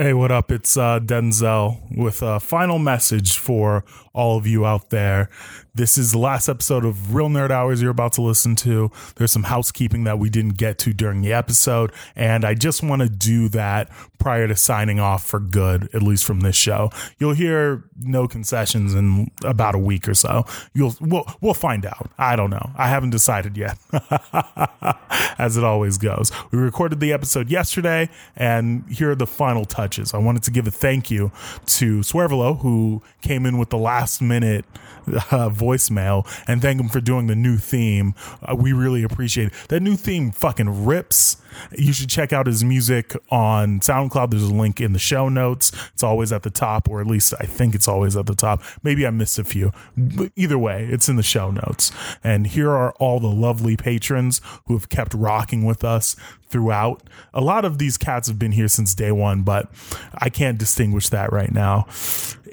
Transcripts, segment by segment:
Hey, what up? It's uh, Denzel with a final message for all of you out there. This is the last episode of Real Nerd Hours you're about to listen to. There's some housekeeping that we didn't get to during the episode, and I just want to do that prior to signing off for good, at least from this show. You'll hear no concessions in about a week or so. You'll we'll, we'll find out. I don't know. I haven't decided yet. As it always goes. We recorded the episode yesterday, and here are the final touches. I wanted to give a thank you to Swervelo, who came in with the last minute uh, voicemail and thank him for doing the new theme. Uh, we really appreciate it. That new theme fucking rips. You should check out his music on SoundCloud. There's a link in the show notes. It's always at the top, or at least I think it's always at the top. Maybe I missed a few. But either way, it's in the show notes. And here are all the lovely patrons who have kept rocking with us throughout. A lot of these cats have been here since day one, but I can't distinguish that right now.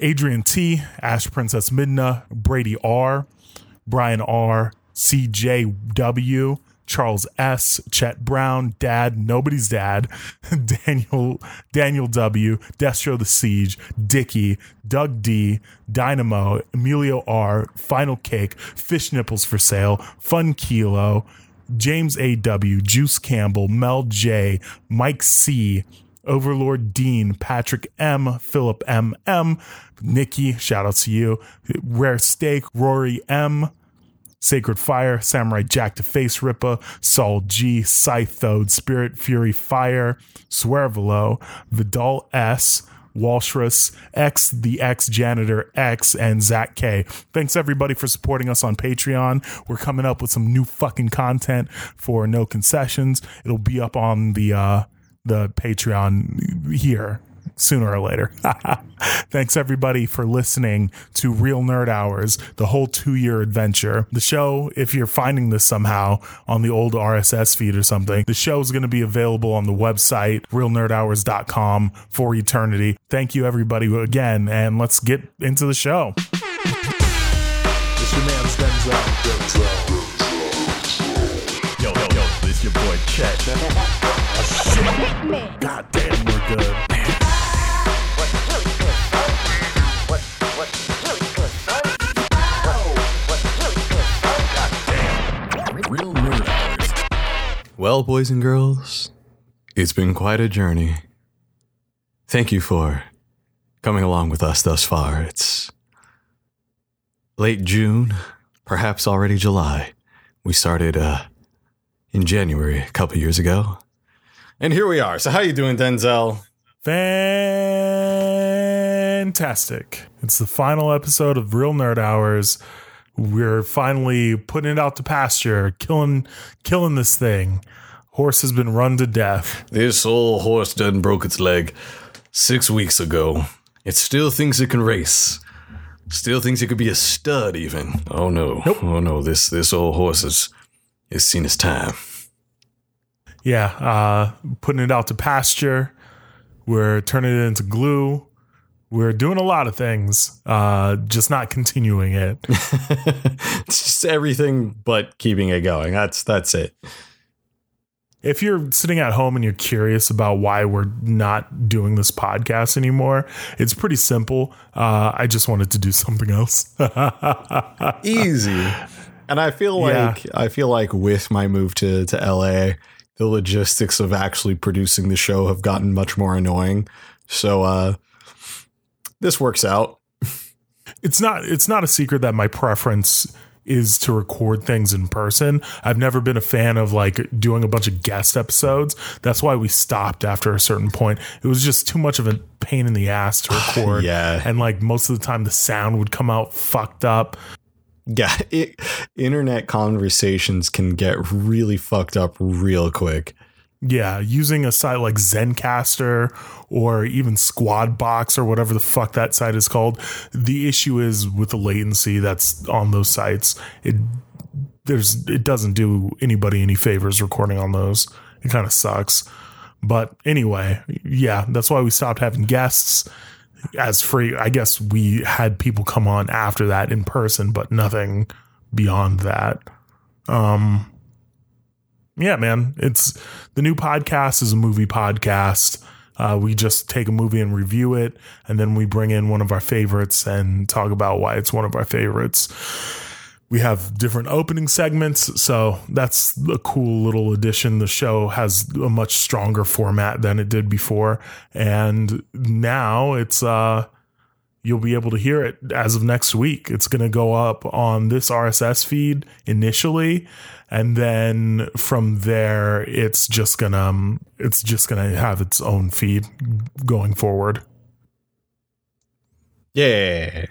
Adrian T, Ash Princess Midna, Brady R, Brian R, CJW, Charles S, Chet Brown, Dad, Nobody's Dad, Daniel Daniel W, Destro the Siege, Dicky, Doug D, Dynamo, Emilio R, Final Cake, Fish Nipples for Sale, Fun Kilo, James A.W., Juice Campbell, Mel J., Mike C., Overlord Dean, Patrick M., Philip M. M., Nikki, shout out to you, Rare Steak, Rory M., Sacred Fire, Samurai Jack to Face Ripper, Saul G, Scythode, Spirit Fury Fire, Swervelo, Vidal S, Walshrus, X, the X Janitor X, and Zach K. Thanks everybody for supporting us on Patreon. We're coming up with some new fucking content for no concessions. It'll be up on the uh the Patreon here sooner or later. Thanks everybody for listening to Real Nerd Hours, the whole two year adventure. The show, if you're finding this somehow on the old RSS feed or something, the show is going to be available on the website, realnerdhours.com for eternity. Thank you everybody again, and let's get into the show. It's your man Denzel. Yo, yo, yo, this your boy Chet. God damn, we're good. Well, boys and girls, it's been quite a journey. Thank you for coming along with us thus far. It's late June, perhaps already July. We started uh, in January a couple years ago. And here we are. So how you doing, Denzel? Fantastic. It's the final episode of Real Nerd Hours. We're finally putting it out to pasture, killing killing this thing. Horse has been run to death. This old horse done broke its leg six weeks ago. It still thinks it can race. Still thinks it could be a stud, even. Oh no! Nope. Oh no! This this old horse has has seen its time. Yeah, uh, putting it out to pasture. We're turning it into glue. We're doing a lot of things, uh, just not continuing it. it's just everything but keeping it going. That's that's it. if you're sitting at home and you're curious about why we're not doing this podcast anymore, it's pretty simple. Uh, I just wanted to do something else. Easy. And I feel Yeah. like I feel like with my move to to LA, the logistics of actually producing the show have gotten much more annoying. So uh this works out. it's not it's not a secret that my preference is to record things in person. I've never been a fan of like doing a bunch of guest episodes. That's why we stopped after a certain point. It was just too much of a pain in the ass to record. Yeah. And like most of the time the sound would come out fucked up. Yeah, it, internet conversations can get really fucked up real quick. Yeah, using a site like Zencastr or even Squadbox or whatever the fuck that site is called. The issue is with the latency that's on those sites. It there's it doesn't do anybody any favors recording on those. It kind of sucks. But anyway, yeah, that's why we stopped having guests as free. I guess we had people come on after that in person, but nothing beyond that. Um yeah, man, it's the new podcast is a movie podcast. Uh, we just take a movie and review it, and then we bring in one of our favorites and talk about why it's one of our favorites. We have different opening segments, so that's a cool little addition. The show has a much stronger format than it did before, and now it's uh you'll be able to hear it as of next week. It's going to go up on this RSS feed initially, and then from there, it's just gonna um, it's just gonna have its own feed going forward. Yeah.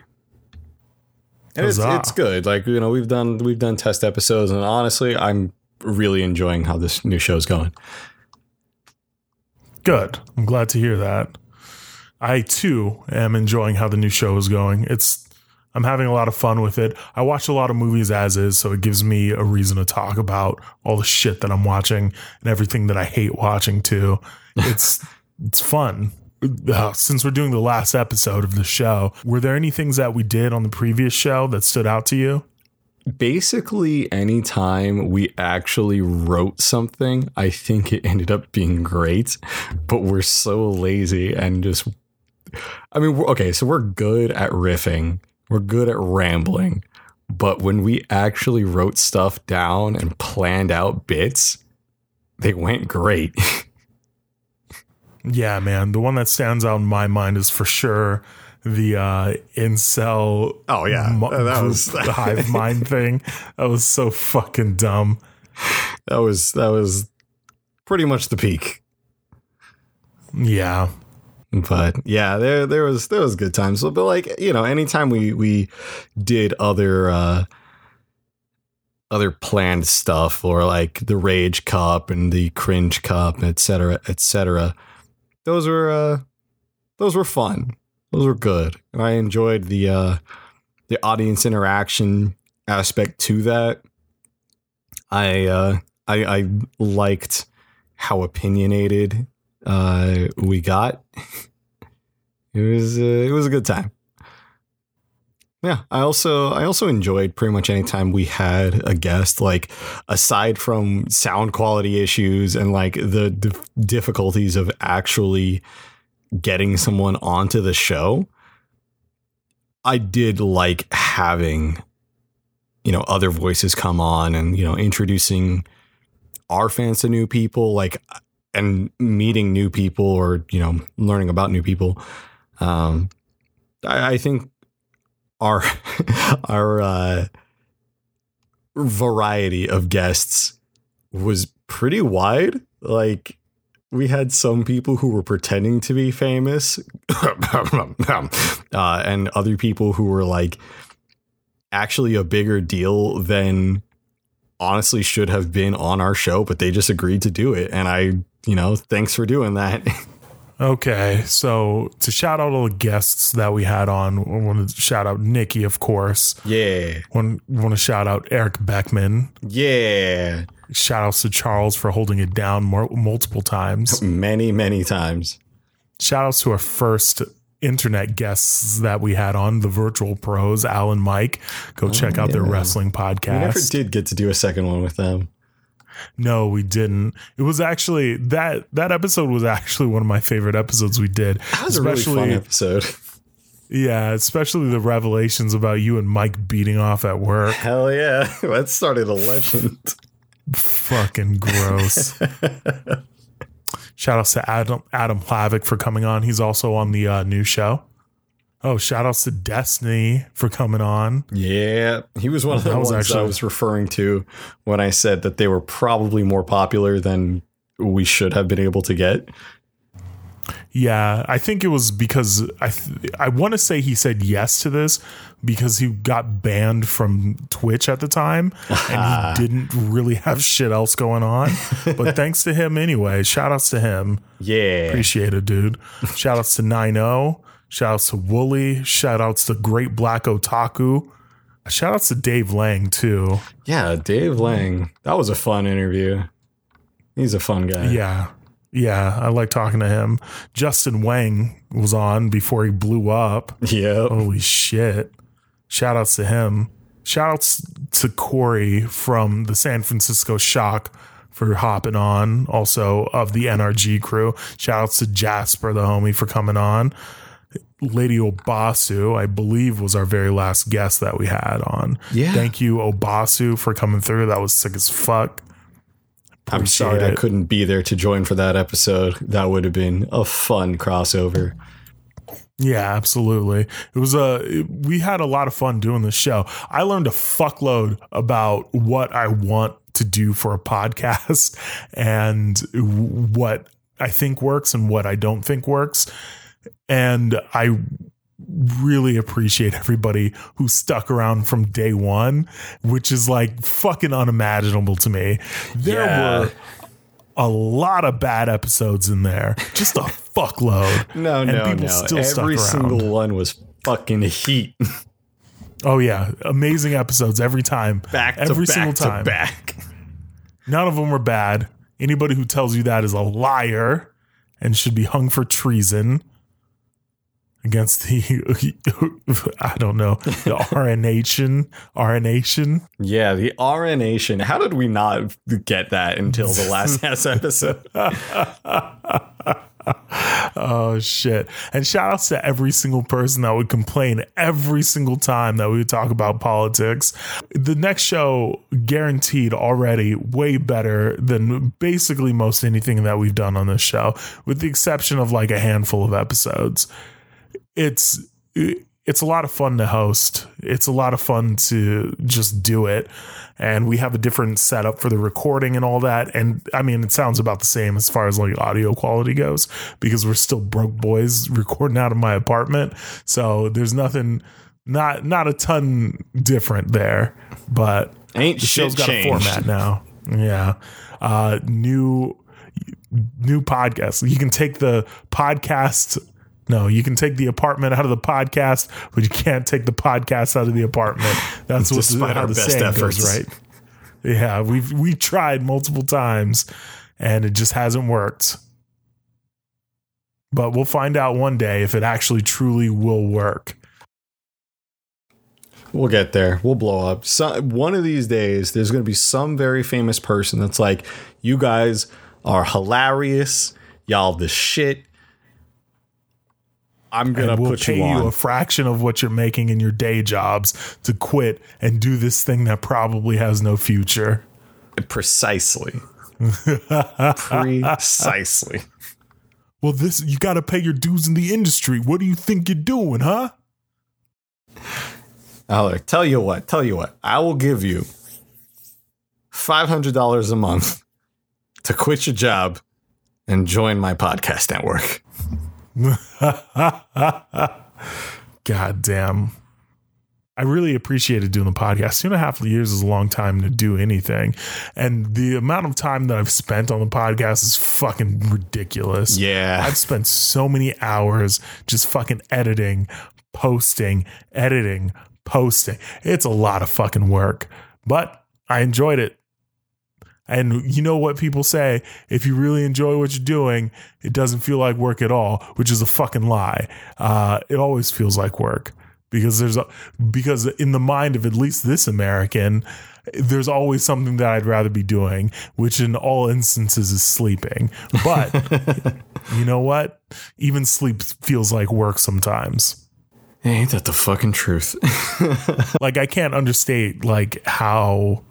And it's, it's good. Like, you know, we've done we've done test episodes and honestly, I'm really enjoying how this new show's going. Good. I'm glad to hear that. I too am enjoying how the new show is going. It's I'm having a lot of fun with it. I watch a lot of movies as is, so it gives me a reason to talk about all the shit that I'm watching and everything that I hate watching too. It's it's fun. Uh, since we're doing the last episode of the show, were there any things that we did on the previous show that stood out to you? Basically, anytime we actually wrote something, I think it ended up being great, but we're so lazy and just I mean, okay, so we're good at riffing. We're good at rambling. But when we actually wrote stuff down and planned out bits, they went great. Yeah, man. The one that stands out in my mind is for sure the uh incel Oh, yeah. mo- That was was- hive mind thing. That was so fucking dumb. that was that was pretty much the peak. Yeah. But yeah there there was there was good times. But like you know anytime we we did other uh other planned stuff or like the rage cup and the cringe cup et cetera et cetera those were uh those were fun. Those were good. And i enjoyed the uh the audience interaction aspect to that. I uh i i liked how opinionated uh we got it was uh, it was a good time. Yeah i also i also enjoyed pretty much any time we had a guest like aside from sound quality issues and like the dif- difficulties of actually getting someone onto the show i did like having you know other voices come on and you know introducing our fans to new people. Like and meeting new people or you know learning about new people um i, I think our our uh variety of guests was pretty wide like we had some people who were pretending to be famous uh, and other people who were like actually a bigger deal than honestly should have been on our show, but they just agreed to do it. And I, you know, thanks for doing that. Okay. So to shout out all the guests that we had on, I want to shout out Nikki, of course. yeah. Want want to shout out Eric Beckman. Yeah. Shout outs to Charles for holding it down more, multiple times. Many, many times. Shout outs to our first internet guests that we had on the virtual pros, Al and Mike. Go check out their oh, yeah. wrestling We never did get to do a second one with them. No, we didn't. It was actually that that episode was actually one of my favorite episodes we did. That was a really fun episode. yeah, especially the revelations about you and Mike beating off at work. Hell yeah. That started a legend. Fucking gross. shout outs to Adam Adam Hlavik for coming on. He's also on the uh, new show. Oh, shout outs to Destiny for coming on. Yeah. He was one of the That was ones I was referring to when I said that they were probably more popular than we should have been able to get. Yeah, I think it was because I th- I want to say he said yes to this because he got banned from Twitch at the time and he didn't really have shit else going on. But thanks to him anyway. Shout outs to him. Yeah. Appreciate it, dude. Shout outs to 9 Shout outs to Wooly. Shout outs to Great Black Otaku. Shout outs to Dave Lang too. Yeah, Dave Lang. That was a fun interview. He's a fun guy. Yeah. Yeah, I like talking to him. Justin Wang was on before he blew up. Yep. Holy shit. Shout outs to him. Shout outs to Corey from the San Francisco Shock for hopping on. Also of the NRG crew. Shout outs to Jasper, the homie, for coming on. Lady Obasu, I believe, was our very last guest that we had on. Yeah. Thank you, Obasu, for coming through. That was sick as fuck. I'm Appreciate sorry I couldn't be there to join for that episode. That would have been a fun crossover. Yeah, absolutely. It was a we had a lot of fun doing this show. I learned a fuckload about what I want to do for a podcast and what I think works and what I don't think works. And I really appreciate everybody who stuck around from day one, which is like fucking unimaginable to me. There Yeah. were a lot of bad episodes in there, just a fuckload. No, And no, people no. still Every single one was fucking heat. Oh yeah, amazing episodes every time, Back to every back single to time. back. None of them were bad. Anybody who tells you that is a liar and should be hung for treason against the I don't know the RN Nation, RN Nation. Yeah, the RNation. How did we not get that until the last last episode? Oh shit! And shout outs to every single person that would complain every single time that we would talk about politics. The next show, guaranteed already, way better than basically most anything that we've done on this show, with the exception of like a handful of episodes. It's it's a lot of fun to host. It's a lot of fun to just do it. And we have a different setup for the recording and all that. And I mean, it sounds about the same as far as like audio quality goes because we're still broke boys recording out of my apartment. So there's nothing, not not a ton different there. But Ain't the show's got changed. a format now. Yeah. Uh, new new podcast. You can take the podcast. No, you can take the apartment out of the podcast, but you can't take the podcast out of the apartment. That's what the, how our the best saying efforts. goes, right? Yeah, we've we tried multiple times, and it just hasn't worked. But we'll find out one day if it actually truly will work. We'll get there. We'll blow up. So, one of these days, there's going to be some very famous person that's like, you guys are hilarious. Y'all the shit. I'm going to and we'll put pay you you, a fraction of what you're making in your day jobs to quit and do this thing that probably has no future. Precisely. Precisely. Well, this you got to pay your dues in the industry. What do you think you're doing, huh? Alec, tell you what, tell you what, I will give you $500 a month to quit your job and join my podcast network. God damn. I really appreciated doing the podcast. Two and a half years is a long time to do anything. And the amount of time that I've spent on the podcast is fucking ridiculous. Yeah. I've spent so many hours just fucking editing, posting, editing, posting. It's a lot of fucking work, but I enjoyed it. And you know what people say? If you really enjoy what you're doing, it doesn't feel like work at all, which is a fucking lie. Uh, it always feels like work because there's a, because in the mind of at least this American, there's always something that I'd rather be doing, which in all instances is sleeping. But you know what? Even sleep feels like work sometimes. Ain't that the fucking truth? like I can't understate like how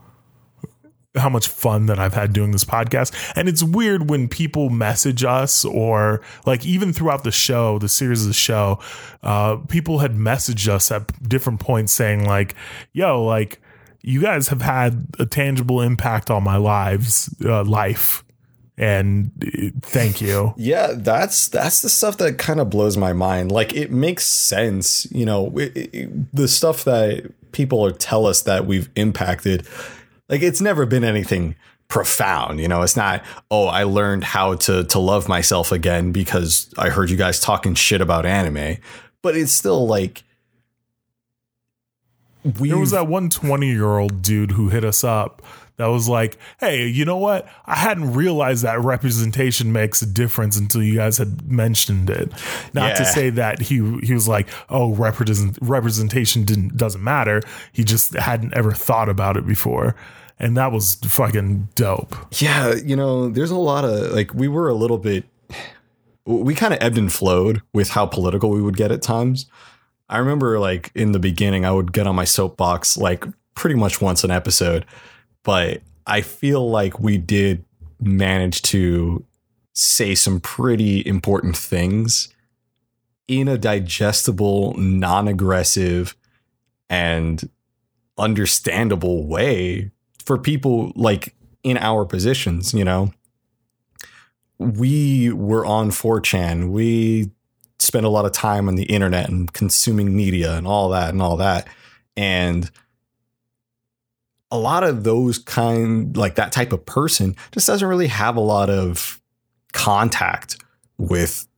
how much fun that I've had doing this podcast. And it's weird when people message us or like even throughout the show, the series of the show, uh, people had messaged us at different points saying like, yo, like you guys have had a tangible impact on my lives, uh, life. And uh, thank you. yeah, that's that's the stuff that kind of blows my mind. Like it makes sense, you know, it, it- the stuff that people tell us that we've impacted. Like it's never been anything profound, you know. It's not, oh, I learned how to to love myself again because I heard you guys talking shit about anime. But it's still like we There was that one 20 year old dude who hit us up that was like, hey, you know what? I hadn't realized that representation makes a difference until you guys had mentioned it. Not to say that he he was like, oh, represent, representation didn't doesn't matter. He just hadn't ever thought about it before. and that was fucking dope. Yeah, you know, there's a lot of like we were a little bit we kind of ebbed and flowed with how political we would get at times. I remember like in the beginning I would get on my soapbox like pretty much once an episode, but I feel like we did manage to say some pretty important things in a digestible, non-aggressive and understandable way for people like in our positions, you know. We were on 4chan. We spent a lot of time on the internet and consuming media and all that and all that. And a lot of those kind like that type of person just doesn't really have a lot of contact with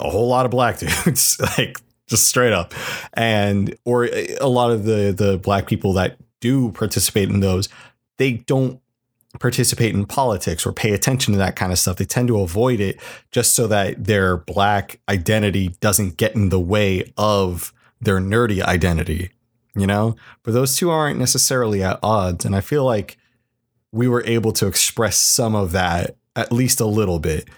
a whole lot of black dudes like just straight up. And or eh, a lot of the the black people that do participate in those they don't participate in politics or pay attention to that kind of stuff. They tend to avoid it just so that their black identity doesn't get in the way of their nerdy identity you know? But those two aren't necessarily at odds and i feel like we were able to express some of that at least a little bit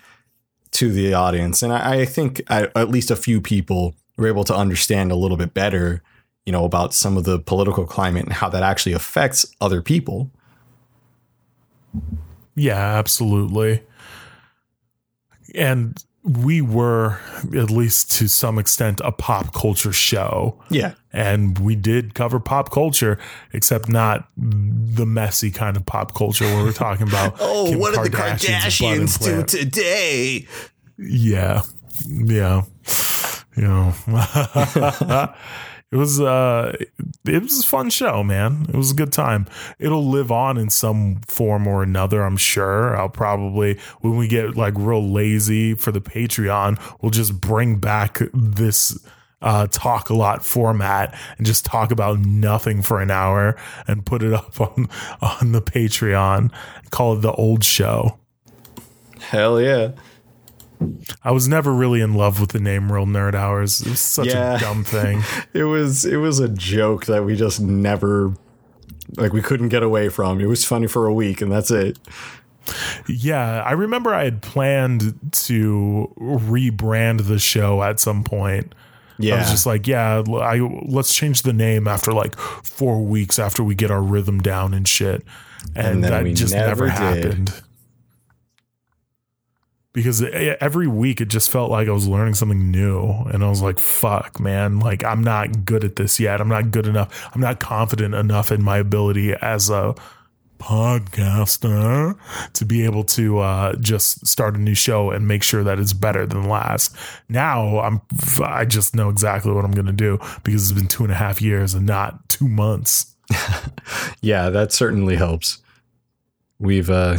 to the audience. And i, I think I, at least a few people were able to understand a little bit better you know about some of the political climate and how that actually affects other people. Yeah, absolutely. And we were, at least to some extent, a pop culture show. yeah And we did cover pop culture, except not the messy kind of pop culture where we're talking about. oh Kim what did the Kardashian's do today Yeah. Yeah. You know. it was uh it was a fun show, man. It was a good time. It'll live on in some form or another, I'm sure. I'll probably when we get like real lazy for the Patreon, we'll just bring back this uh talk a lot format and just talk about nothing for an hour and put it up on on the Patreon. Call it the old show. hell yeah I was never really in love with the name Real Nerd Hours. It was such Yeah. a dumb thing. it was it was a joke that we just never like we couldn't get away from. It was funny for a week and that's it. yeah, I remember I had planned to rebrand the show at some point. Yeah. I was just like, yeah, I let's change the name after like four weeks after we get our rhythm down and shit, and, And that just never, never happened. Because every week it just felt like I was learning something new, and I was like, "Fuck, man! Like I'm not good at this yet. I'm not good enough. I'm not confident enough in my ability as a podcaster to be able to uh, just start a new show and make sure that it's better than last. Now I'm I just know exactly what I'm going to do because it's been two and a half years and not two months. yeah, that certainly helps. We've uh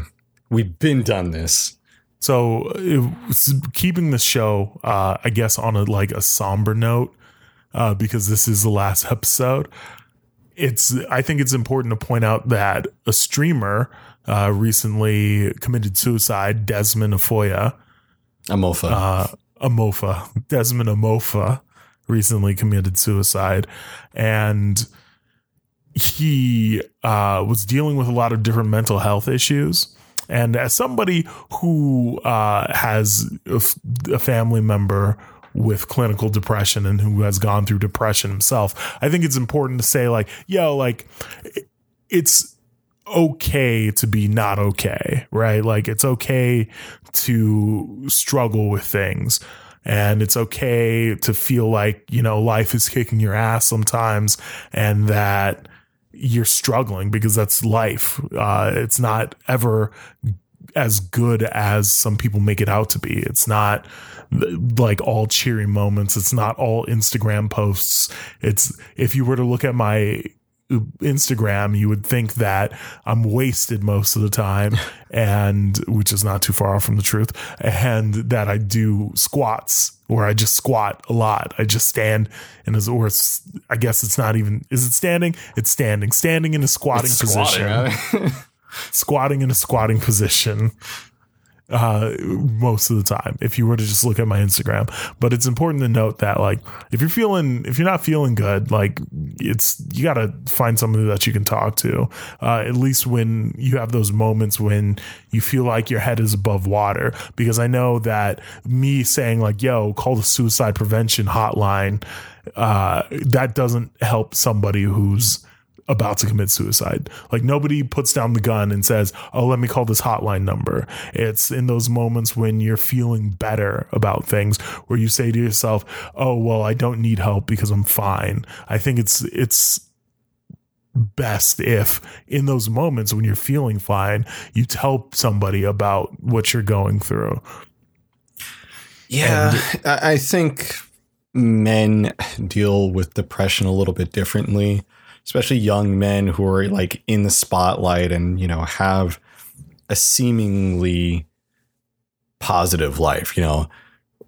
we've been done this. So it keeping the show, uh, I guess, on a like a somber note, uh, because this is the last episode. It's I think it's important to point out that a streamer uh, recently committed suicide, Desmond Afoya. Amofa. uh, Amofa, Desmond Amofa, recently committed suicide, and he uh, was dealing with a lot of different mental health issues. And as somebody who uh, has a, f- a family member with clinical depression and who has gone through depression himself, I think it's important to say, like, yo, like, it's okay to be not okay, right? Like it's okay to struggle with things. And it's okay to feel like, you know, life is kicking your ass sometimes and that you're struggling because that's life. Uh, it's not ever as good as some people make it out to be. It's not like all cheery moments. It's not all Instagram posts. It's if you were to look at my Instagram, you would think that I'm wasted most of the time, and which is not too far off from the truth, and that I do squats where I just squat a lot. I just stand and a, or I guess it's not even, is it standing? It's standing, standing in a squatting position, squatting in a squatting position. Uh, most of the time if you were to just look at my Instagram. But it's important to note that like if you're feeling if you're not feeling good, like it's you got to find somebody that you can talk to. Uh, at least when you have those moments when you feel like your head is above water. Because I know that me saying like, "Yo, call the suicide prevention hotline," uh, that doesn't help somebody who's about to commit suicide. Like nobody puts down the gun and says, "Oh, let me call this hotline number." It's in those moments when you're feeling better about things where you say to yourself, "Oh, well, I don't need help because I'm fine." I think it's it's best if in those moments when you're feeling fine, you tell somebody about what you're going through. Yeah, I I think men deal with depression a little bit differently, especially young men who are like in the spotlight and, you know, have a seemingly positive life, you know.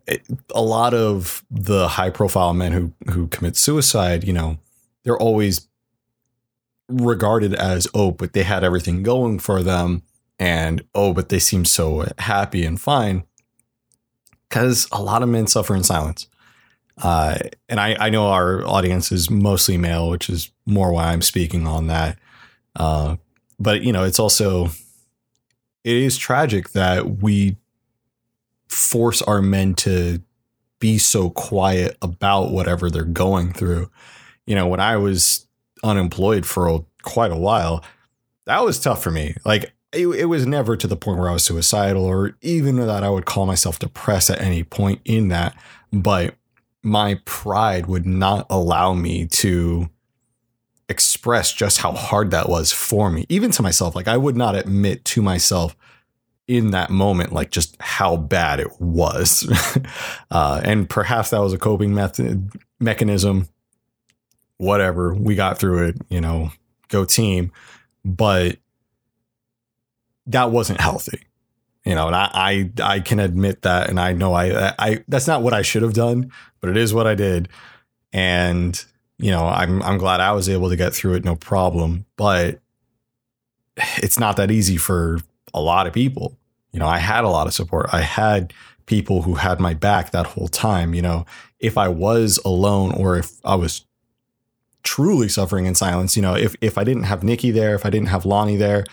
It- A lot of the high profile men who who commit suicide, you know, they're always regarded as oh, but they had everything going for them and oh, but they seem so happy and fine because a lot of men suffer in silence. Uh, and I, I know our audience is mostly male, which is more why I'm speaking on that. Uh, but you know, it's also it is tragic that we force our men to be so quiet about whatever they're going through. You know, when I was unemployed for a, quite a while, that was tough for me. Like it, it was never to the point where I was suicidal or even that I would call myself depressed at any point in that. But my pride would not allow me to express just how hard that was for me, even to myself. Like I would not admit to myself in that moment, like just how bad it was. uh, and perhaps that was a coping method mechanism. Whatever, we got through it, you know, go team. But that wasn't healthy you know and I, I i can admit that and i know i i that's not what i should have done but it is what i did. And you know i'm i'm glad i was able to get through it no problem. But it's not that easy for a lot of people. You know i had a lot of support. I had people who had my back that whole time. You know if i was alone or if i was truly suffering in silence you know if if i didn't have nikki there if i didn't have lonnie there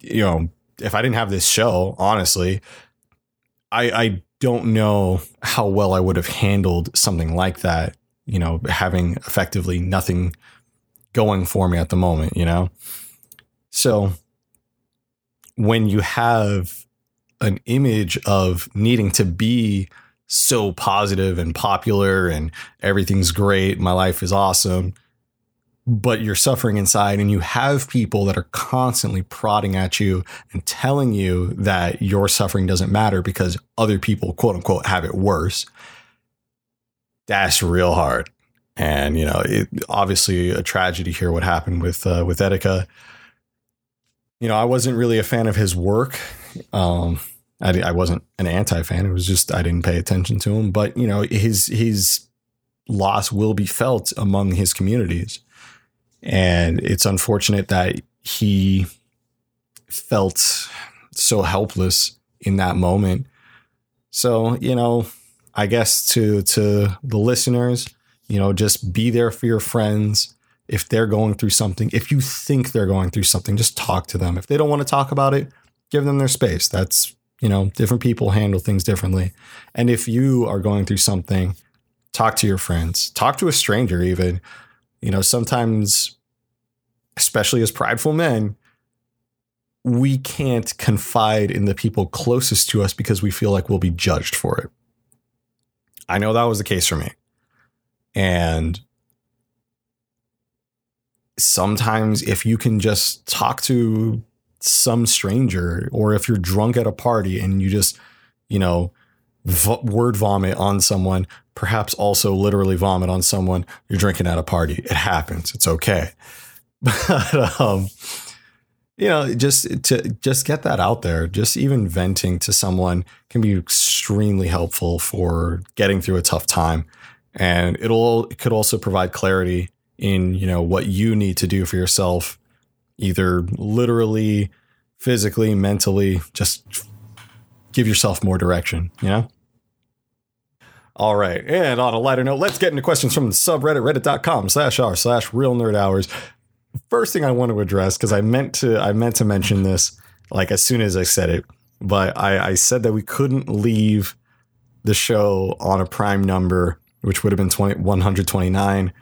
you know if I didn't have this show, honestly, I I don't know how well I would have handled something like that, you know, having effectively nothing going for me at the moment, you know. So when you have an image of needing to be so positive and popular and everything's great, my life is awesome, but you're suffering inside and you have people that are constantly prodding at you and telling you that your suffering doesn't matter because other people quote unquote have it worse that's real hard. And you know it, obviously a tragedy here what happened with uh, with Etika. You know I wasn't really a fan of his work. Um I, I wasn't an anti-fan. It was just I didn't pay attention to him. But you know his his loss will be felt among his communities and it's unfortunate that he felt so helpless in that moment. So, you know, I guess to to the listeners, you know, just be there for your friends if they're going through something. If you think they're going through something, just talk to them. If they don't want to talk about it, give them their space. That's, you know, different people handle things differently. And if you are going through something, talk to your friends. Talk to a stranger even you know, sometimes, especially as prideful men, we can't confide in the people closest to us because we feel like we'll be judged for it. I know that was the case for me. And sometimes, if you can just talk to some stranger, or if you're drunk at a party and you just, you know, word vomit on someone, perhaps also literally vomit on someone you're drinking at a party. It happens. It's okay. But um, you know, just to just get that out there, just even venting to someone can be extremely helpful for getting through a tough time. And it'll it could also provide clarity in, you know, what you need to do for yourself, either literally, physically, mentally, just give yourself more direction, you know? All right. And on a lighter note, let's get into questions from the subreddit, reddit.com slash r slash real nerd hours. First thing I want to address, because I meant to I meant to mention this like as soon as I said it, but I, I said that we couldn't leave the show on a prime number, which would have been 20, 129.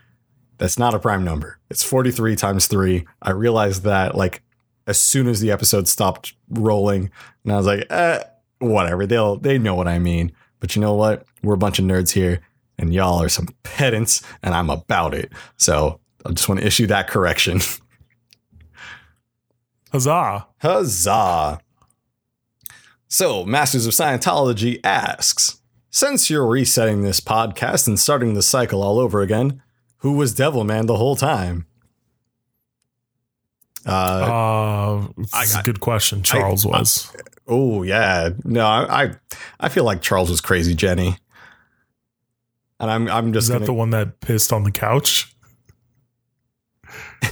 That's not a prime number. It's 43 times three. I realized that like as soon as the episode stopped rolling, and I was like, eh, whatever. They'll they know what I mean. But you know what? We're a bunch of nerds here, and y'all are some pedants, and I'm about it. So I just want to issue that correction. Huzzah! Huzzah! So, Masters of Scientology asks Since you're resetting this podcast and starting the cycle all over again, who was Devilman the whole time? Uh, Uh, it's I- a good question. Charles was. Oh yeah, no, I, I, I feel like Charles was crazy, Jenny, and I'm, I'm Is just that gonna, the one that pissed on the couch?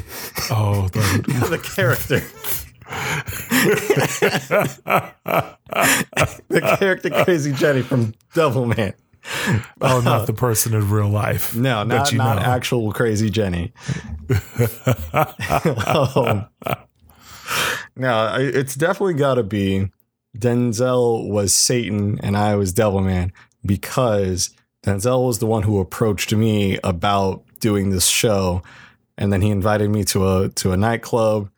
oh, the, the character, the character, crazy Jenny from Devilman. oh, not the person in real life. No, not not know. actual crazy Jenny. Um, no, it's definitely got to be Denzel was Satan and I was Devilman because Denzel was the one who approached me about doing this show, and then he invited me to a to a nightclub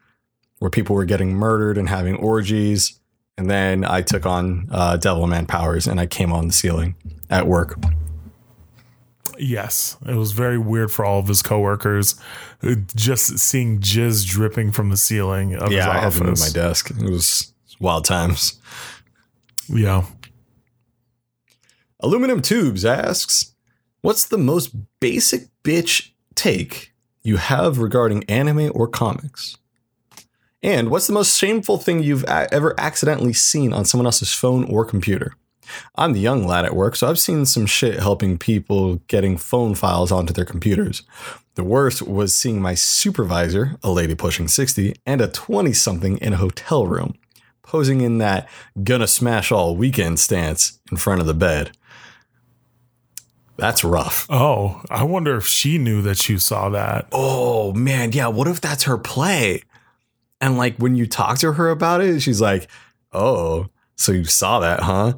where people were getting murdered and having orgies. And then I took on uh, Devilman powers and I came on the ceiling at work. Yes, it was very weird for all of his coworkers. Uh, Just seeing jizz dripping from the ceiling of Yeah, I had his to move my desk. It was wild times. yeah, Aluminum Tubes asks, "What's the most basic bitch take you have regarding anime or comics?" And what's the most shameful thing you've a- ever accidentally seen on someone else's phone or computer? I'm the young lad at work, so I've seen some shit helping people getting phone files onto their computers. The worst was seeing my supervisor, a lady pushing 60, and a 20 something in a hotel room, posing in that gonna smash all weekend stance in front of the bed. That's rough. Oh, I wonder if she knew that you saw that. Oh man, yeah. What if that's her play? And like when you talk to her about it, she's like, "Oh, so you saw that, huh?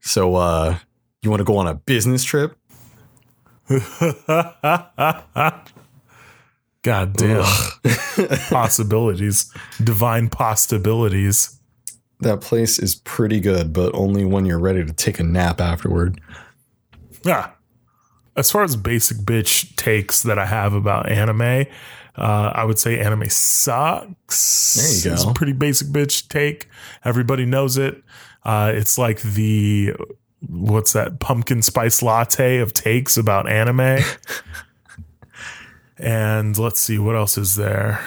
So uh you want to go on a business trip?" God damn. possibilities. Divine possibilities. That place is pretty good, but only when you're ready to take a nap afterward. Yeah. As far as basic bitch takes that I have about anime, uh, I would say anime sucks. There you It's a go. pretty basic bitch take. Everybody knows it. Uh, it's like the what's that pumpkin spice latte of takes about anime. and let's see what else is there.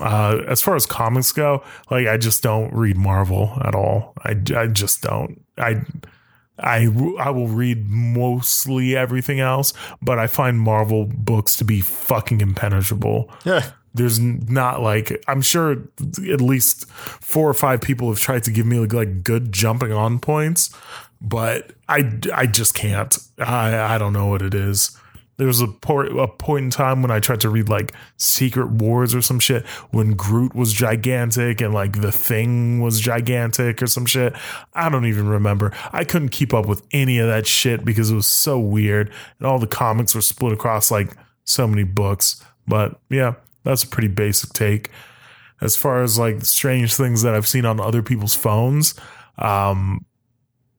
Uh, as far as comics go, like I just don't read Marvel at all. I, I just don't. I I I will read mostly everything else, but I find Marvel books to be fucking impenetrable. Yeah. There's not like I'm sure at least four or five people have tried to give me like, like good jumping on points, but I I just can't. I I don't know what it is. There was a, a point in time when I tried to read like Secret Wars or some shit when Groot was gigantic and like the thing was gigantic or some shit. I don't even remember. I couldn't keep up with any of that shit because it was so weird and all the comics were split across like so many books. But yeah, that's a pretty basic take. As far as like strange things that I've seen on other people's phones, um,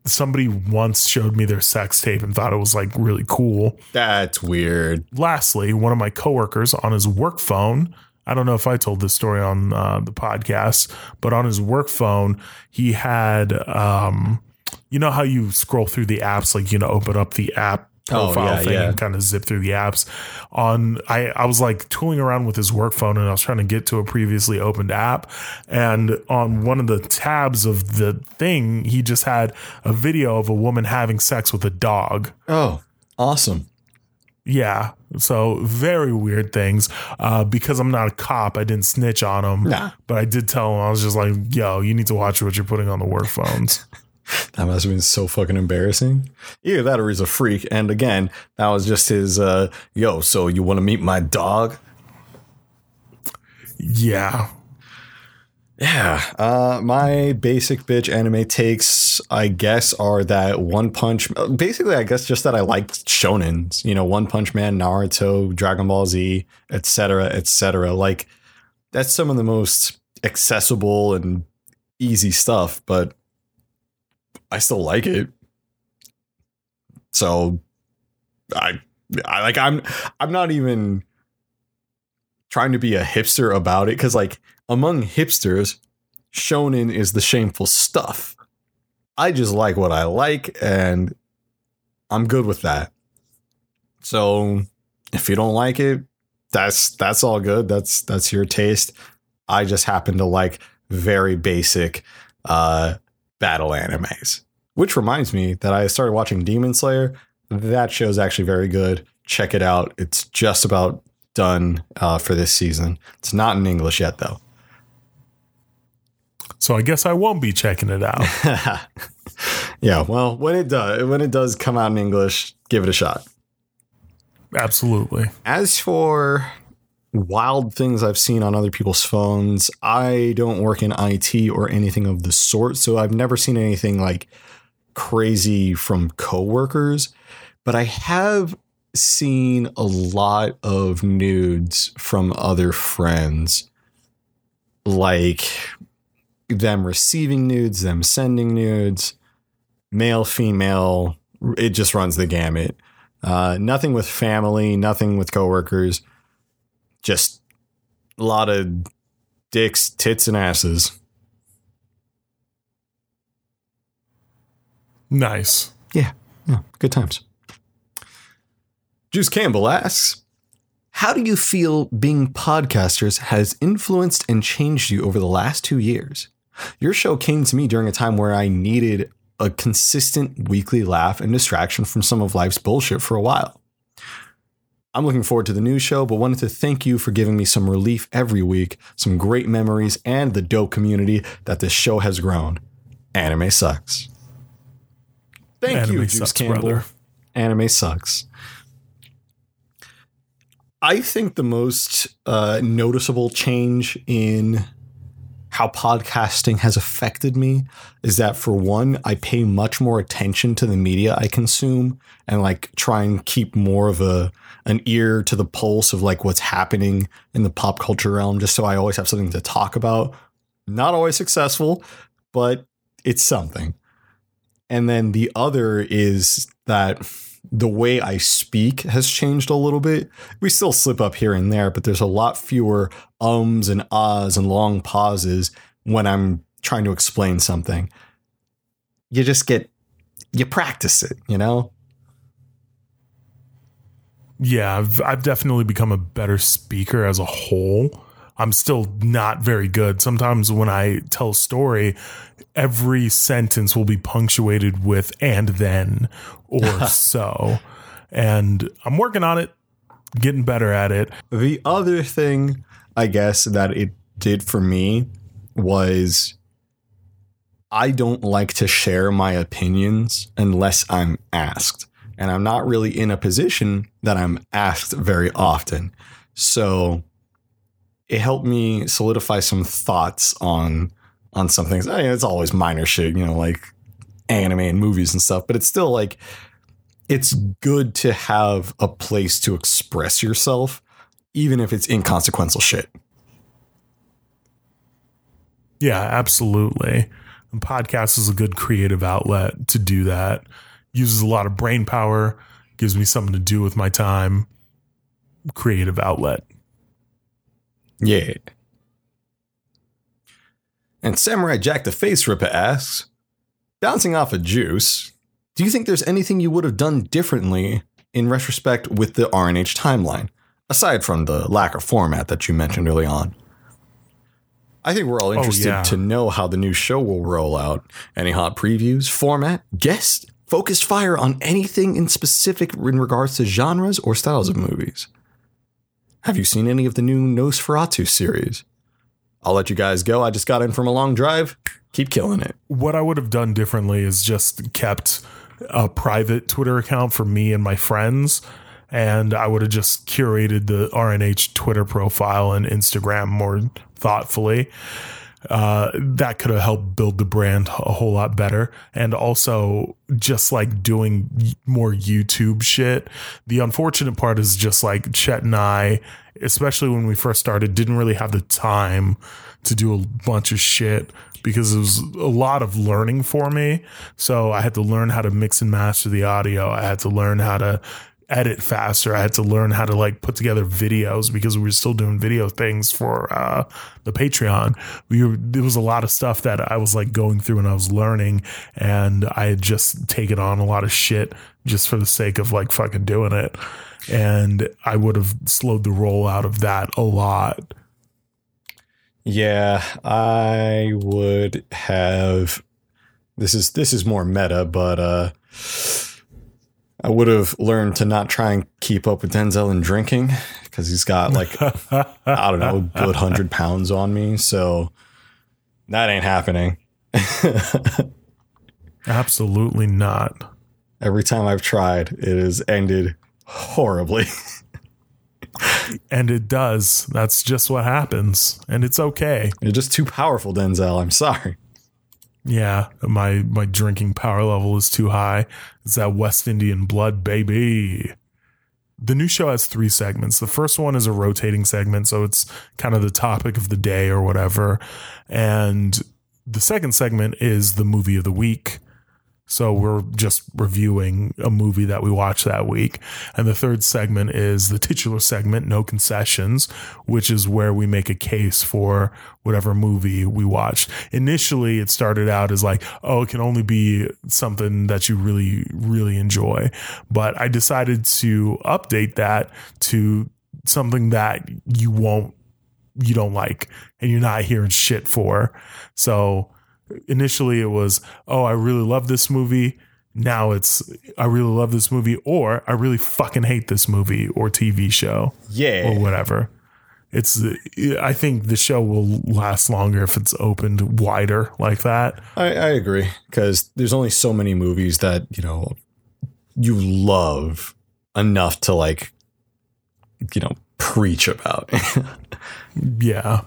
somebody once showed me their sex tape and thought it was like really cool. That's weird. Lastly, one of my coworkers on his work phone. I don't know if I told this story on uh, the podcast, but on his work phone, he had, um, you know how you scroll through the apps, like you know, open up the app Oh, profile yeah, thing yeah. and kind of zip through the apps. On I, I was like tooling around with his work phone, and I was trying to get to a previously opened app, and on one of the tabs of the thing, he just had a video of a woman having sex with a dog. Oh, awesome. Yeah. So very weird things. Uh, because I'm not a cop, I didn't snitch on him. Nah. But I did tell him I was just like, "Yo, you need to watch what you're putting on the work phones." That must have been so fucking embarrassing. Either that or he's a freak. And again, that was just his, uh, yo, so you want to meet my dog? Yeah. Yeah. Uh, my basic bitch anime takes, I guess, are that One Punch. Basically, I guess just that I like shonens. You know, One Punch Man, Naruto, Dragon Ball Z, etc., etc. Like that's some of the most accessible and easy stuff, but I still like it. So, I, I like. I'm. I'm not even trying to be a hipster about it because like among hipsters shonen is the shameful stuff i just like what i like and i'm good with that so if you don't like it that's that's all good that's that's your taste i just happen to like very basic uh battle animes which reminds me that i started watching demon slayer that show's actually very good check it out it's just about done uh, for this season. It's not in English yet, though. So I guess I won't be checking it out. yeah, well, when it does, when it does come out in English, give it a shot. Absolutely. As for wild things I've seen on other people's phones, I don't work in IT or anything of the sort, so I've never seen anything like crazy from coworkers, but I have seen a lot of nudes from other friends, like them receiving nudes, them sending nudes, male, female. It just runs the gamut. Uh, nothing with family, nothing with coworkers. Just a lot of dicks, tits, and asses. Nice. Yeah, yeah good times. Juice Campbell asks, How do you feel being podcasters has influenced and changed you over the last two years? Your show came to me during a time where I needed a consistent weekly laugh and distraction from some of life's bullshit for a while. I'm looking forward to the new show, but wanted to thank you for giving me some relief every week, some great memories, and the dope community that this show has grown. Anime sucks. Thank Anime you, Juice sucks, Campbell. brother. Anime sucks. I think the most uh, noticeable change in how podcasting has affected me is that for one, I pay much more attention to the media I consume and like try and keep more of a an ear to the pulse of like what's happening in the pop culture realm, just so I always have something to talk about. Not always successful, but it's something. And then the other is that the way I speak has changed a little bit. We still slip up here and there, but there's a lot fewer ums and ahs and long pauses when I'm trying to explain something. You just get, you practice it, you know? Yeah, I've, I've definitely become a better speaker as a whole. I'm still not very good. Sometimes when I tell a story, every sentence will be punctuated with and then or so. And I'm working on it, getting better at it. The other thing, I guess, that it did for me was I don't like to share my opinions unless I'm asked. And I'm not really in a position that I'm asked very often. So it helped me solidify some thoughts on on some things. I mean, it's always minor shit, you know, like anime and movies and stuff, but it's still like it's good to have a place to express yourself, even if it's inconsequential shit. Yeah, absolutely. And podcast is a good creative outlet to do that. Uses a lot of brain power, gives me something to do with my time. Creative outlet. Yeah. And Samurai Jack the Face Ripper asks, bouncing off of Juice, do you think there's anything you would have done differently in retrospect with the RNH timeline, aside from the lack of format that you mentioned early on? I think we're all oh, interested yeah. to know how the new show will roll out. Any hot previews, format, guests, focus fire on anything in specific in regards to genres or styles of movies. Have you seen any of the new Nosferatu series? I'll let you guys go. I just got in from a long drive. Keep killing it. what I would have done differently is just kept a private Twitter account for me and my friends. And I would have just curated the RNH Twitter profile and Instagram more thoughtfully. Uh, that could have helped build the brand a whole lot better. And also, just like doing more YouTube shit. The unfortunate part is just like Chet and I, especially when we first started, didn't really have the time to do a bunch of shit because it was a lot of learning for me. So I had to learn how to mix and master the audio. I had to learn how to edit faster. I had to learn how to like put together videos because we were still doing video things for uh, the Patreon. We were, there was a lot of stuff that I was like going through and I was learning, and I had just taken on a lot of shit just for the sake of like fucking doing it. And I would have slowed the rollout of that a lot. Yeah, I would have this is this is more meta, but uh I would have learned to not try and keep up with Denzel in drinking because he's got like I don't know, a good hundred pounds on me. So that ain't happening. Absolutely not. Every time I've tried, it has ended horribly. And it does. That's just what happens. And it's okay. You're just too powerful, Denzel. I'm sorry. Yeah, my my drinking power level is too high. It's that West Indian blood, baby. The new show has three segments. The first one is a rotating segment, so it's kind of the topic of the day or whatever. And the second segment is the movie of the week. So we're just reviewing a movie that we watched that week. And the third segment is the titular segment, No Concessions, which is where we make a case for whatever movie we watched. Initially, it started out as like, oh, it can only be something that you really, really enjoy. But I decided to update that to something that you won't, you don't like and you're not hearing shit for. So, initially it was, oh, I really love this movie. Now it's, I really love this movie, or I really fucking hate this movie or TV show Yeah. or whatever. It's, I think the show will last longer if it's opened wider like that. I, I agree because there's only so many movies that you know you love enough to like you know preach about. Yeah.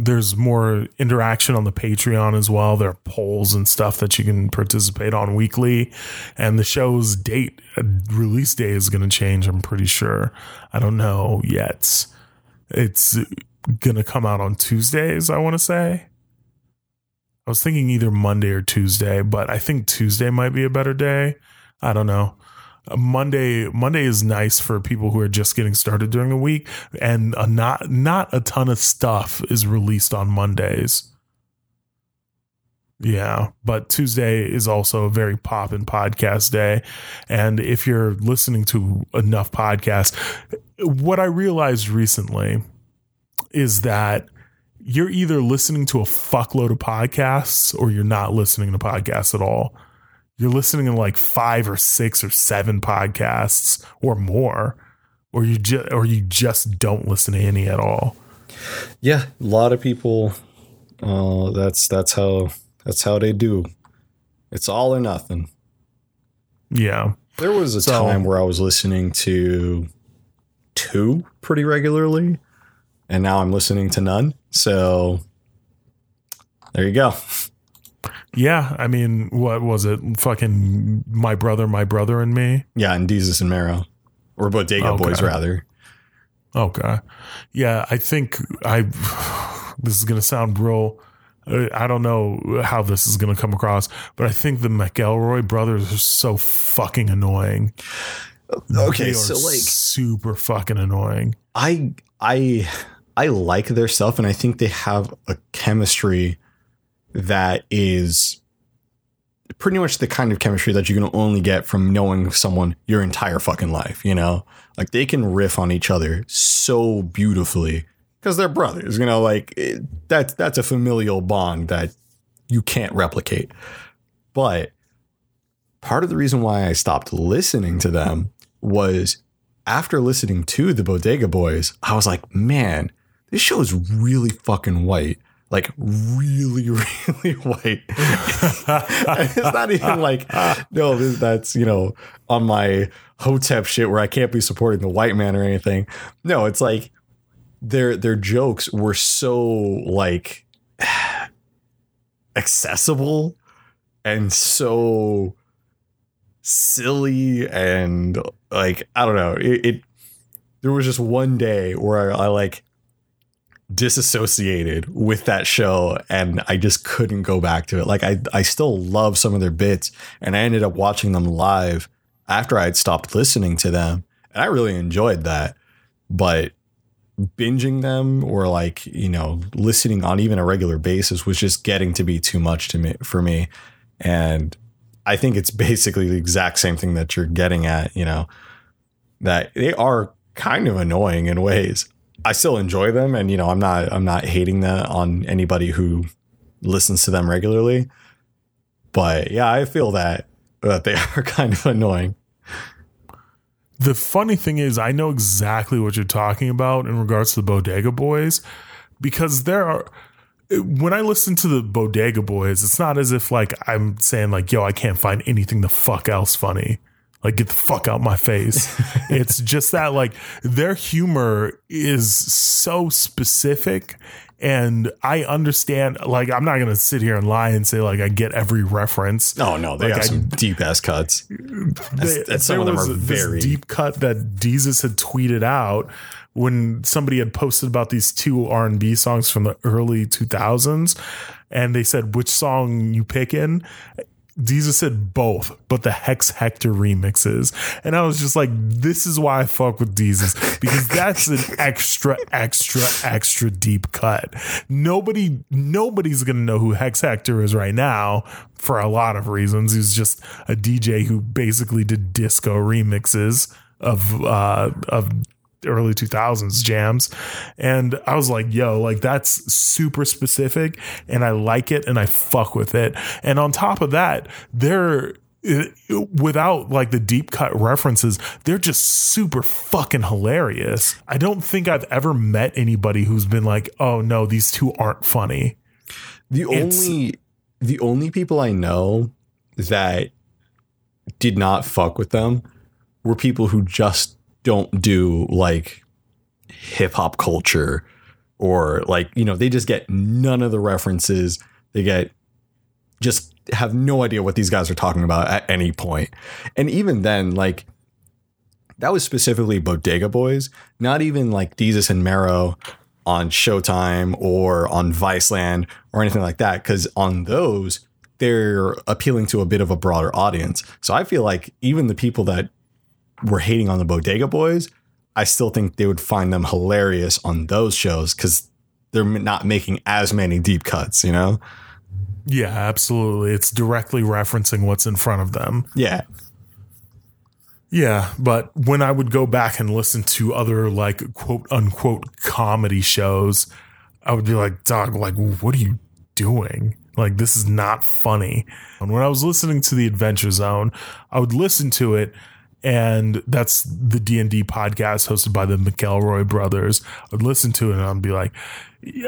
There's more interaction on the Patreon as well. There are polls and stuff that you can participate on weekly. And the show's date, uh, release day is going to change, I'm pretty sure. I don't know yet. It's going to come out on Tuesdays, I want to say. I was thinking either Monday or Tuesday, but I think Tuesday might be a better day. I don't know. Monday Monday is nice for people who are just getting started during the week, and a not not a ton of stuff is released on Mondays. Yeah, but Tuesday is also a very poppin' podcast day, and if you're listening to enough podcasts, what I realized recently is that you're either listening to a fuckload of podcasts or you're not listening to podcasts at all you're listening to like five or six or seven podcasts or more or you just or you just don't listen to any at all yeah, a lot of people. Uh, that's that's how that's how they do. It's all or nothing. yeah There was a So- time where I was listening to two pretty regularly, and now I'm listening to none. So there you go. Yeah i mean what was it fucking my brother my brother and me Yeah, and Desus and Mero, or Bodega Okay. Boys rather. okay yeah i think i this is gonna sound real uh, I don't know how this is going to come across, but I think the McElroy brothers are so fucking annoying. Okay, They are so like super fucking annoying. I I I like their stuff and I think they have a chemistry that is pretty much the kind of chemistry that you can only get from knowing someone your entire fucking life, you know? Like they can riff on each other so beautifully because they're brothers, you know, like it, that that's a familial bond that you can't replicate. But part of the reason why I stopped listening to them was after listening to the Bodega Boys, I was like, man, this show is really fucking white. Like really, really white. it's not even like no, this, that's you know on my hotep shit where I can't be supporting the white man or anything. No, it's like their their jokes were so like accessible and so silly and like I don't know it, it there was just one day where I, I like disassociated with that show and I just couldn't go back to it. Like I I still love some of their bits and I ended up watching them live after I had stopped listening to them. And I really enjoyed that. But binging them or like, you know, listening on even a regular basis was just getting to be too much to me for me. And I think it's basically the exact same thing that you're getting at, you know, that they are kind of annoying in ways. I still enjoy them and you know, I'm not I'm not hating that on anybody who listens to them regularly. But yeah, I feel that that they are kind of annoying. The funny thing is, I know exactly what you're talking about in regards to the Bodega Boys because there are. When I listen to the Bodega Boys, it's not as if like I'm saying like, "Yo, I can't find anything the fuck else funny." Like, get the fuck out my face. it's just that like their humor is so specific and I understand. Like, I'm not gonna sit here and lie and say like I get every reference. Oh no, they Like, have some deep ass cuts. They- that's- some of there them was are very- deep cut that Desus had tweeted out when somebody had posted about these two R and B songs from the early 2000s, and they said which song you picking. Desus said both, but the Hex Hector remixes. And I was just like, this is why I fuck with Desus because that's an extra, extra, extra deep cut. Nobody, nobody's going to know who Hex Hector is right now for a lot of reasons. He's just a DJ who basically did disco remixes of, uh, of, early 2000s jams. And i was like yo like that's super specific and i like it and i fuck with it. And on top of that they're without like the deep cut references they're just super fucking hilarious. I don't think i've ever met anybody who's been like oh no these two aren't funny. The It's- only the only people I know that did not fuck with them were people who just don't do like hip hop culture or like, you know, they just get none of the references. They get just have no idea what these guys are talking about at any point. And even then, like that was specifically Bodega Boys, not even like Desus and Mero on Showtime or on Viceland or anything like that. Because on those, they're appealing to a bit of a broader audience. So I feel like even the people that were hating on the Bodega Boys, I still think they would find them hilarious on those shows because they're not making as many deep cuts, you know? yeah absolutely it's directly referencing what's in front of them Yeah. Yeah, but when I would go back and listen to other like quote unquote comedy shows, I would be like, dog, like, what are you doing? Like, this is not funny. And when I was listening to the Adventure Zone, I would listen to it, and that's the D and D podcast hosted by the McElroy brothers. I'd listen to it and I'd be like,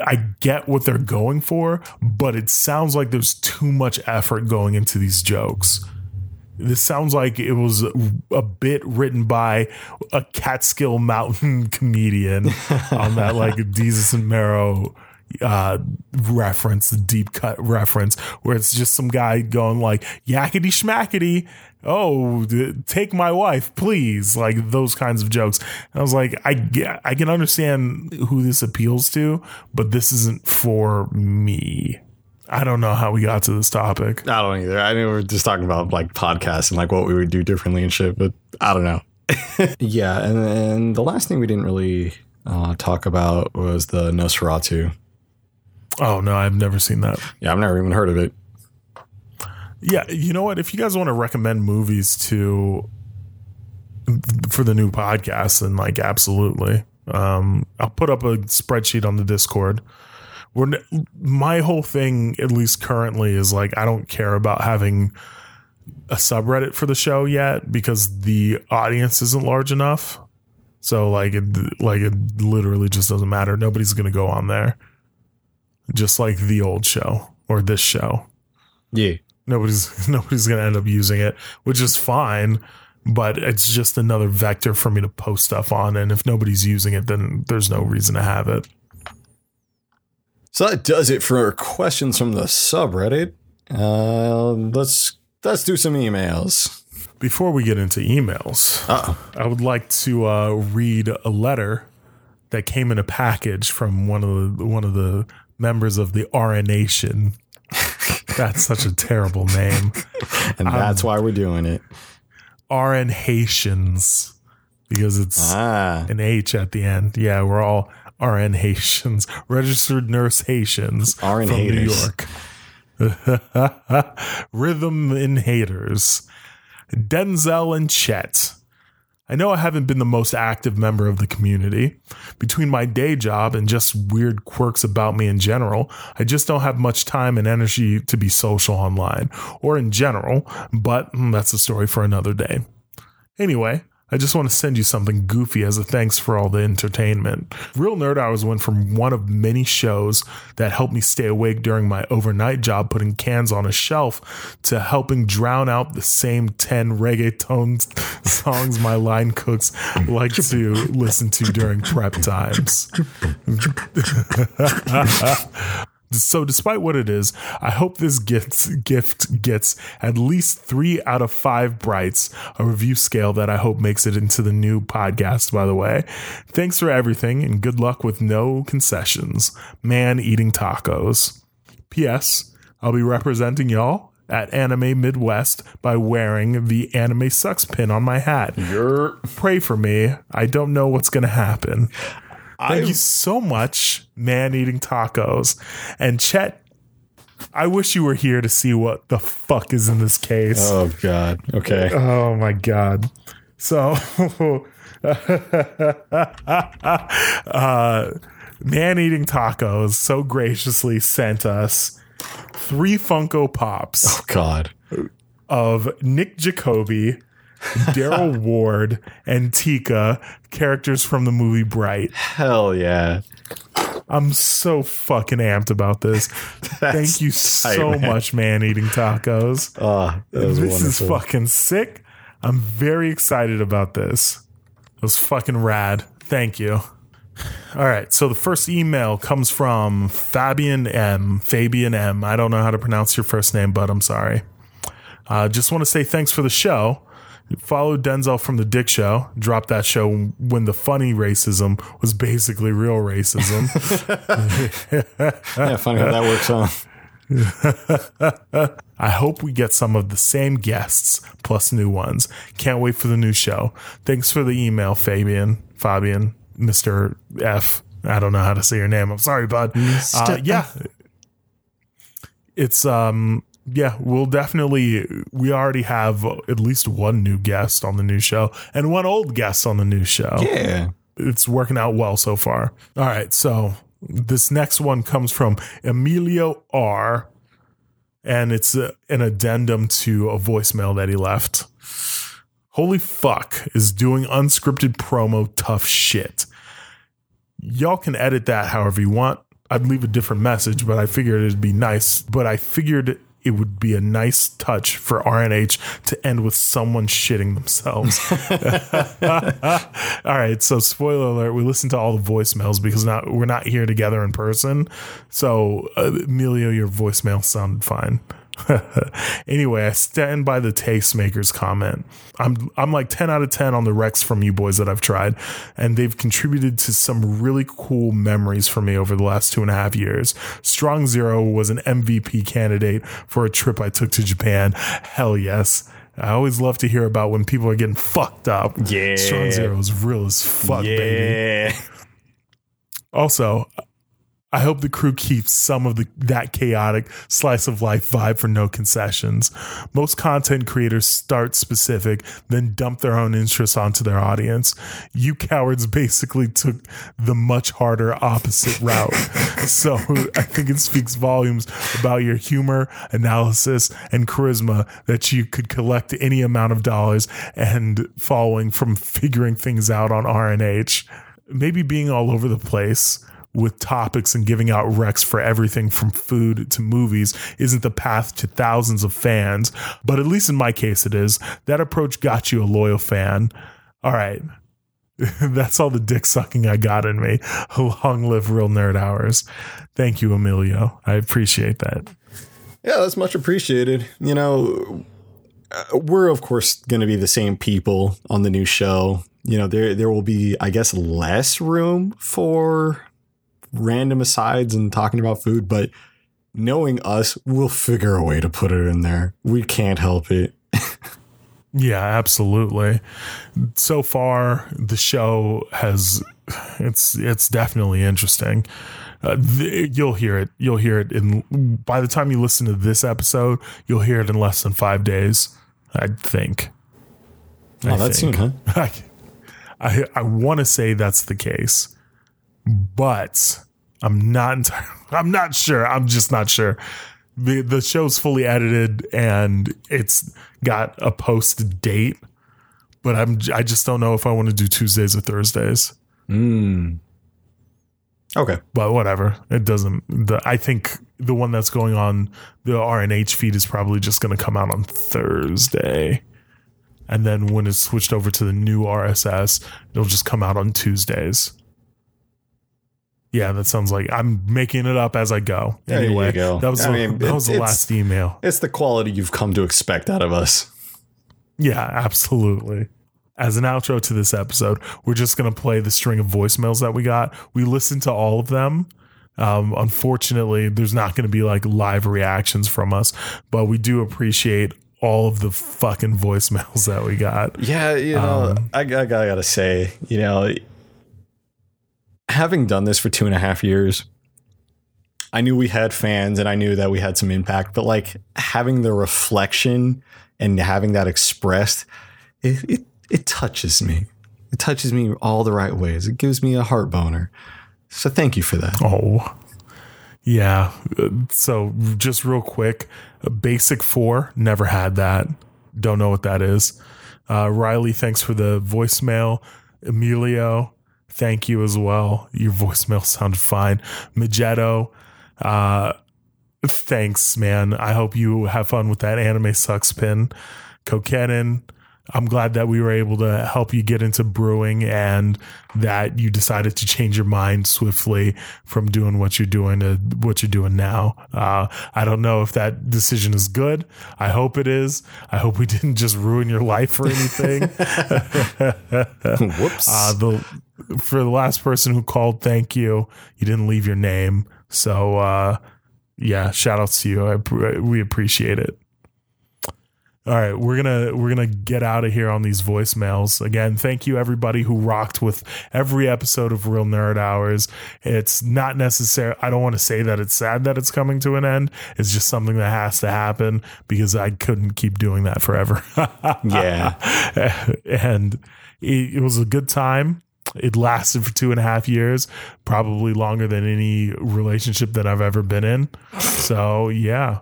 I get what they're going for, but it sounds like there's too much effort going into these jokes. This sounds like it was a bit written by a Catskill Mountain comedian on that like Desus and Mero uh reference, the deep cut reference, where it's just some guy going like yakety schmackety. Oh, th- take my wife, please! Like those kinds of jokes. And I was like, I get, I can understand who this appeals to, but this isn't for me. I don't know how we got to this topic. I don't either. I know we're just talking about like podcasts and like what we would do differently and shit, but I don't know. yeah, and then the last thing we didn't really uh, talk about was the Nosferatu. Oh no, I've never seen that. Yeah, I've never even heard of it. Yeah, you know what? If you guys want to recommend movies to for the new podcast, then like absolutely. Um, I'll put up a spreadsheet on the Discord. We're my whole thing, at least currently, is like I don't care about having a subreddit for the show yet because the audience isn't large enough. So like it like it literally just doesn't matter. Nobody's gonna go on there. Just like the old show or this show. Yeah. Nobody's nobody's gonna end up using it, which is fine. But it's just another vector for me to post stuff on, and if nobody's using it, then there's no reason to have it. So that does it for questions from the subreddit. Uh, let's let's do some emails. Before we get into emails, Uh I would like to uh, read a letter that came in a package from one of the one of the members of the RN Nation. That's such a terrible name. and that's why we're doing it. RN Haitians because it's Ah, an H at the end. Yeah, we're all RN Haitians, registered nurse Haitians RN from New. York. Rhythm and haters. Denzel and Chet. I know I haven't been the most active member of the community. Between my day job and just weird quirks about me in general, I just don't have much time and energy to be social online or in general, but mm, that's a story for another day. Anyway, I just want to send you something goofy as a thanks for all the entertainment. Real Nerd Hours went from one of many shows that helped me stay awake during my overnight job putting cans on a shelf to helping drown out the same 10 reggaeton songs my line cooks like to listen to during prep times. So, despite what it is, I hope this gets, gift gets at least three out of five brights, a review scale that I hope makes it into the new podcast, by the way. Thanks for everything and good luck with no concessions. Man eating tacos. P.S. I'll be representing y'all at Anime Midwest by wearing the Anime Sucks pin on my hat. you're Pray for me. I don't know what's going to happen. Thank I- you so much, man eating tacos. And Chet, I wish you were here to see what the fuck is in this case. Oh God. Okay. Oh my god. So uh man eating tacos so graciously sent us three Funko Pops Oh God. of Nick Jakoby, Daryl Ward, and Tikka, characters from the movie Bright. Hell yeah. I'm so fucking amped about this. Thank you tight, so man. much, man eating tacos. Ah, this is fucking sick. I'm very excited about this. It was fucking rad. Thank you. All right, so the first email comes from Fabian M. Fabian M. I don't know how to pronounce your first name, but I'm sorry. Uh, just want to say thanks for the show. Follow Denzel from the Dick Show. Dropped that show when the funny racism was basically real racism. yeah, funny how that works on. I hope we get some of the same guests plus new ones. Can't wait for the new show. Thanks for the email, Fabian, Fabian, Mr. F. I don't know how to say your name. I'm sorry, bud. Uh, yeah. It's um yeah, we'll definitely we already have at least one new guest on the new show and one old guest on the new show Yeah. it's working out well so far. All right, so this next one comes from Emilio R, and it's a, an addendum to a voicemail that he left. Holy fuck is doing unscripted promo tough shit. Y'all can edit that however you want. I'd leave a different message, but I figured it'd be nice. But I figured it would be a nice touch for RNH to end with someone shitting themselves. all right, so spoiler alert: we listened to all the voicemails because not we're not here together in person. So uh, Emilio, your voicemail sounded fine. anyway, I stand by the tastemakers comment. I'm I'm like 10 out of 10 on the Rex from you boys that I've tried, and they've contributed to some really cool memories for me over the last two and a half years. Strong Zero was an MVP candidate for a trip I took to Japan. Hell yes. I always love to hear about when people are getting fucked up. Yeah. Strong Zero is real as fuck, baby. Also, I hope the crew keeps some of the that chaotic slice of life vibe for no concessions. Most content creators start specific, then dump their own interests onto their audience. You cowards basically took the much harder opposite route. so I think it speaks volumes about your humor, analysis, and charisma that you could collect any amount of dollars and following from figuring things out on RNH. Maybe being all over the place with topics and giving out recs for everything from food to movies isn't the path to thousands of fans, but at least in my case it is. That approach got you a loyal fan. All right. That's all the dick sucking I got in me. Long live real nerd hours. Thank you, Emilio. I appreciate that. Yeah, that's much appreciated. You know, uh, we're of course going to be the same people on the new show. You know, there there will be, I guess, less room for random asides and talking about food, but knowing us, we'll figure a way to put it in there. We can't help it. Yeah, absolutely. So far, the show has it's it's definitely interesting. Uh, th- you'll hear it. You'll hear it in by the time you listen to this episode, you'll hear it in less than five days. I think. Oh, that's soon, huh? I I, I want to say that's the case, but I'm not. entirely- I'm not sure. I'm just not sure. the The show's fully edited and it's got a post date, but I'm. I just don't know if I want to do Tuesdays or Thursdays. Hmm. Okay. But whatever, it doesn't. The I think the one that's going on the RNH feed is probably just going to come out on Thursday. And then when it's switched over to the new RSS, it'll just come out on Tuesdays. Yeah, that sounds like I'm making it up as I go. Anyway, go. that was I the, mean, that was the last email. It's the quality you've come to expect out of us. Yeah, absolutely. As an outro to this episode, we're just going to play the string of voicemails that we got. We listened to all of them. Um, unfortunately, there's not going to be like live reactions from us, but we do appreciate all of the fucking voicemails that we got. Yeah, you know, Um, I, I, I gotta say, you know, having done this for two and a half years, I knew we had fans and I knew that we had some impact, but like having the reflection and having that expressed, it, it, it touches me. It touches me all the right ways. It gives me a heart boner. So thank you for that. Oh, yeah. So, just real quick Basic Four, never had that. Don't know what that is. Uh, Riley, thanks for the voicemail. Emilio, thank you as well. Your voicemail sounded fine. Magetto, uh, thanks, man. I hope you have fun with that anime sucks pin. Kokenin, I'm glad that we were able to help you get into brewing and that you decided to change your mind swiftly from doing what you're doing to what you're doing now. Uh, I don't know if that decision is good. I hope it is. I hope we didn't just ruin your life or anything. Whoops. Uh, the for the last person who called, thank you. You didn't leave your name, so uh, yeah, shout outs to you. I, we appreciate it. All right, we're gonna we're gonna get out of here on these voicemails again. Thank you everybody who rocked with every episode of Real Nerd Hours. It's not necessary. I don't want to say that it's sad that it's coming to an end. It's just something that has to happen because I couldn't keep doing that forever. yeah. and it, it was a good time. It lasted for two and a half years, probably longer than any relationship that I've ever been in. So, yeah.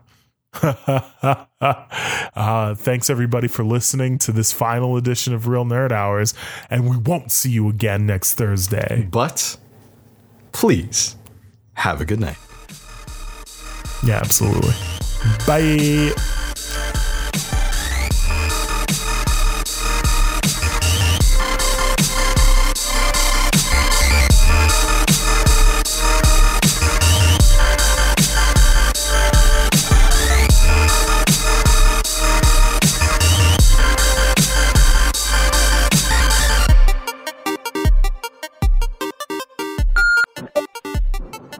uh, thanks everybody for listening to this final edition of Real Nerd Hours, and we won't see you again next Thursday. But please have a good night. Yeah, absolutely. Bye.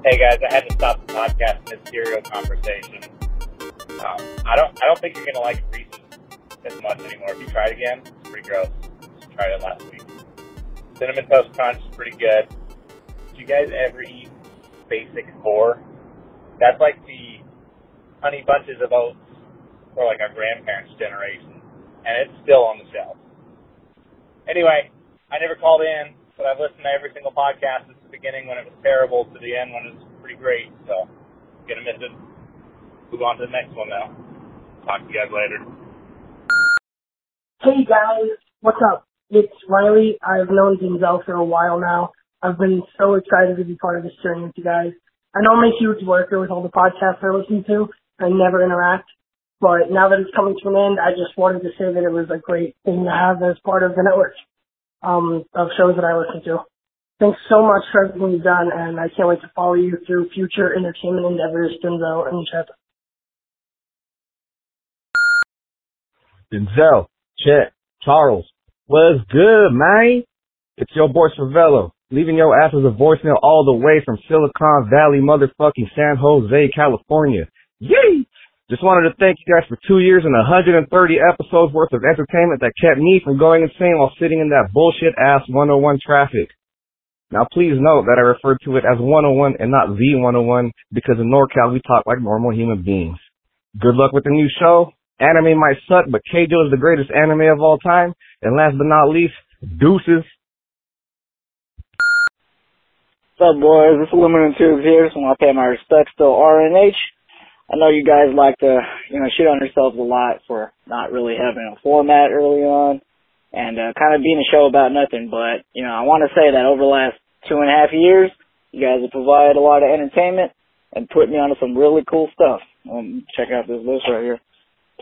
Hey guys, I had to stop the podcast mid cereal conversation. Um, I don't, I don't think you're gonna like Reese's as much anymore. If you try it again, it's pretty gross. Just tried it last week. Cinnamon toast crunch is pretty good. Did you guys ever eat Basic Four. That's like the honey bunches of oats for like our grandparents' generation, and it's still on the shelf. Anyway, I never called in, but I've listened to every single podcast beginning when it was terrible to the end when it was pretty great. So, gonna miss it. Move on to the next one now. Talk to you guys later. Hey guys, what's up? It's Riley. I've known Denzel for a while now. I've been so excited to be part of this journey with you guys. I know I'm a huge worker with all the podcasts I listen to. I never interact. But now that it's coming to an end, I just wanted to say that it was a great thing to have as part of the network um, of shows that I listen to. Thanks so much for everything you've done, and I can't wait to follow you through future entertainment endeavors, Denzel and Chet. Denzel, Chet, Charles, what's good, man? It's your boy Cervello, leaving your ass as a voicemail all the way from Silicon Valley, motherfucking San Jose, California. Yay! Just wanted to thank you guys for two years and 130 episodes worth of entertainment that kept me from going insane while sitting in that bullshit ass 101 traffic. Now please note that I referred to it as 101 and not the 101 because in NorCal we talk like normal human beings. Good luck with the new show. Anime might suck, but Keijo is the greatest anime of all time. And last but not least, deuces. What's up, boys? Is Aluminum Tubes here. Just want to pay my respects to RNH. I know you guys like to, you know, shit on yourselves a lot for not really having a format early on and uh, kind of being a show about nothing. But, you know, I want to say that over the last two and a half years, you guys have provided a lot of entertainment and put me onto some really cool stuff. Um, check out this list right here.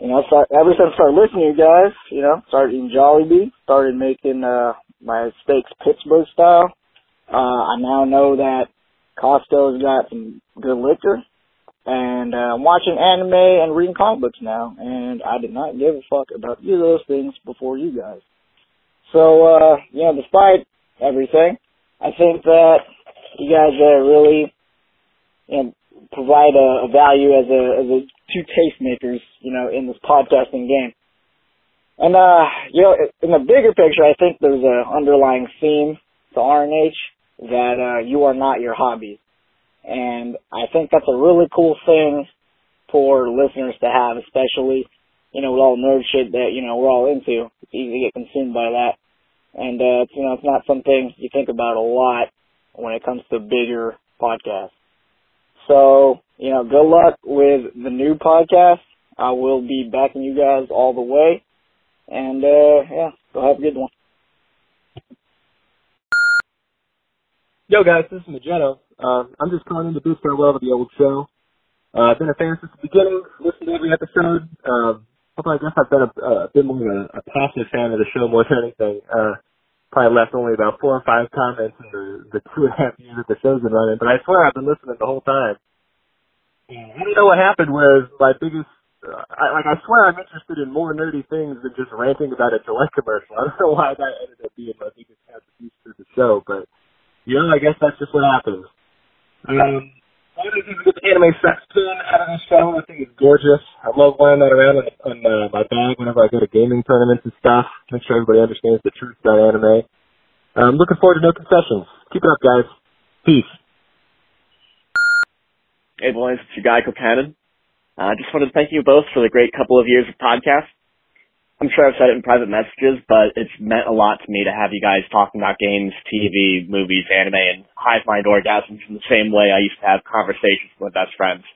You know, start, ever since I started listening to you guys, you know, started eating Jollibee, started making uh, my steaks Pittsburgh style. Uh, I now know that Costco's got some good liquor and uh, I'm watching anime and reading comic books now, and I did not give a fuck about either of those things before you guys. So, uh, you know, despite everything, I think that you guys uh, really, you know, provide a, a value as a as a two tastemakers, you know, in this podcasting game. And uh, you know, in the bigger picture, I think there's an underlying theme to RNH that uh, you are not your hobbies. And I think that's a really cool thing for listeners to have, especially, you know, with all the nerd shit that, you know, we're all into. It's easy to get consumed by that. And, uh, it's, you know, it's not something you think about a lot when it comes to bigger podcasts. So, you know, good luck with the new podcast. I will be backing you guys all the way. And, uh, yeah, go have a good one. Yo guys, this is Magento. Um, I'm just calling in to boost farewell to the old show. Uh, I've been a fan since the beginning, listened to every episode. Um, I guess I've been a, a bit more of a, a passive fan of the show more than anything. Uh, probably left only about four or five comments in the, the two and a half years that the show's been running, but I swear I've been listening the whole time. I don't know what happened was my biggest, uh, I, like I swear I'm interested in more nerdy things than just ranting about a Gillette commercial. I don't know why that ended up being my biggest contribution to the show, but you know, I guess that's just what happens. Um, the anime sex pin out of the show. I think it's gorgeous. I love wearing that around on, on uh, my bag whenever I go to gaming tournaments and stuff. Make sure everybody understands the truth about anime. I'm looking forward to no concessions. Keep it up, guys. Peace. Hey boys, it's your guy Cocanon. I uh, just wanted to thank you both for the great couple of years of podcast. I'm sure I've said it in private messages, but it's meant a lot to me to have you guys talking about games, TV, movies, anime, and hive mind orgasms in the same way I used to have conversations with my best friends.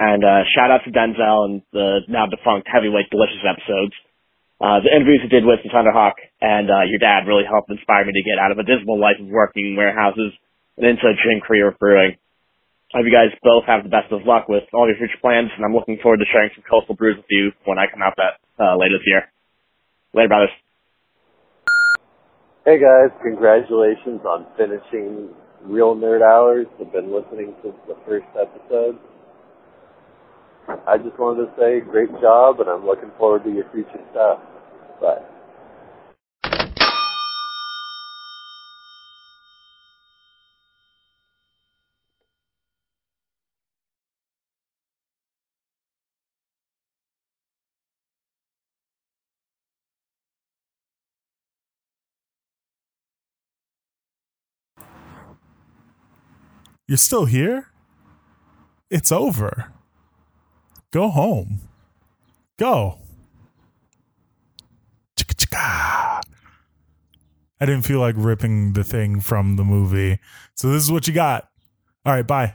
And uh, shout out to Denzel and the now defunct Heavyweight Delicious episodes. Uh, the interviews you did with the Thunderhawk and uh, your dad really helped inspire me to get out of a dismal life of working in warehouses and into a dream career of brewing. I hope you guys both have the best of luck with all your future plans, and I'm looking forward to sharing some coastal brews with you when I come out that uh, later this year. Later, brothers. Hey guys, congratulations on finishing Real Nerd Hours. I've been listening since the first episode. I just wanted to say great job and I'm looking forward to your future stuff. Bye. You're still here? It's over. Go home. Go. Chicka-chicka. I didn't feel like ripping the thing from the movie. So this is what you got. All right, bye.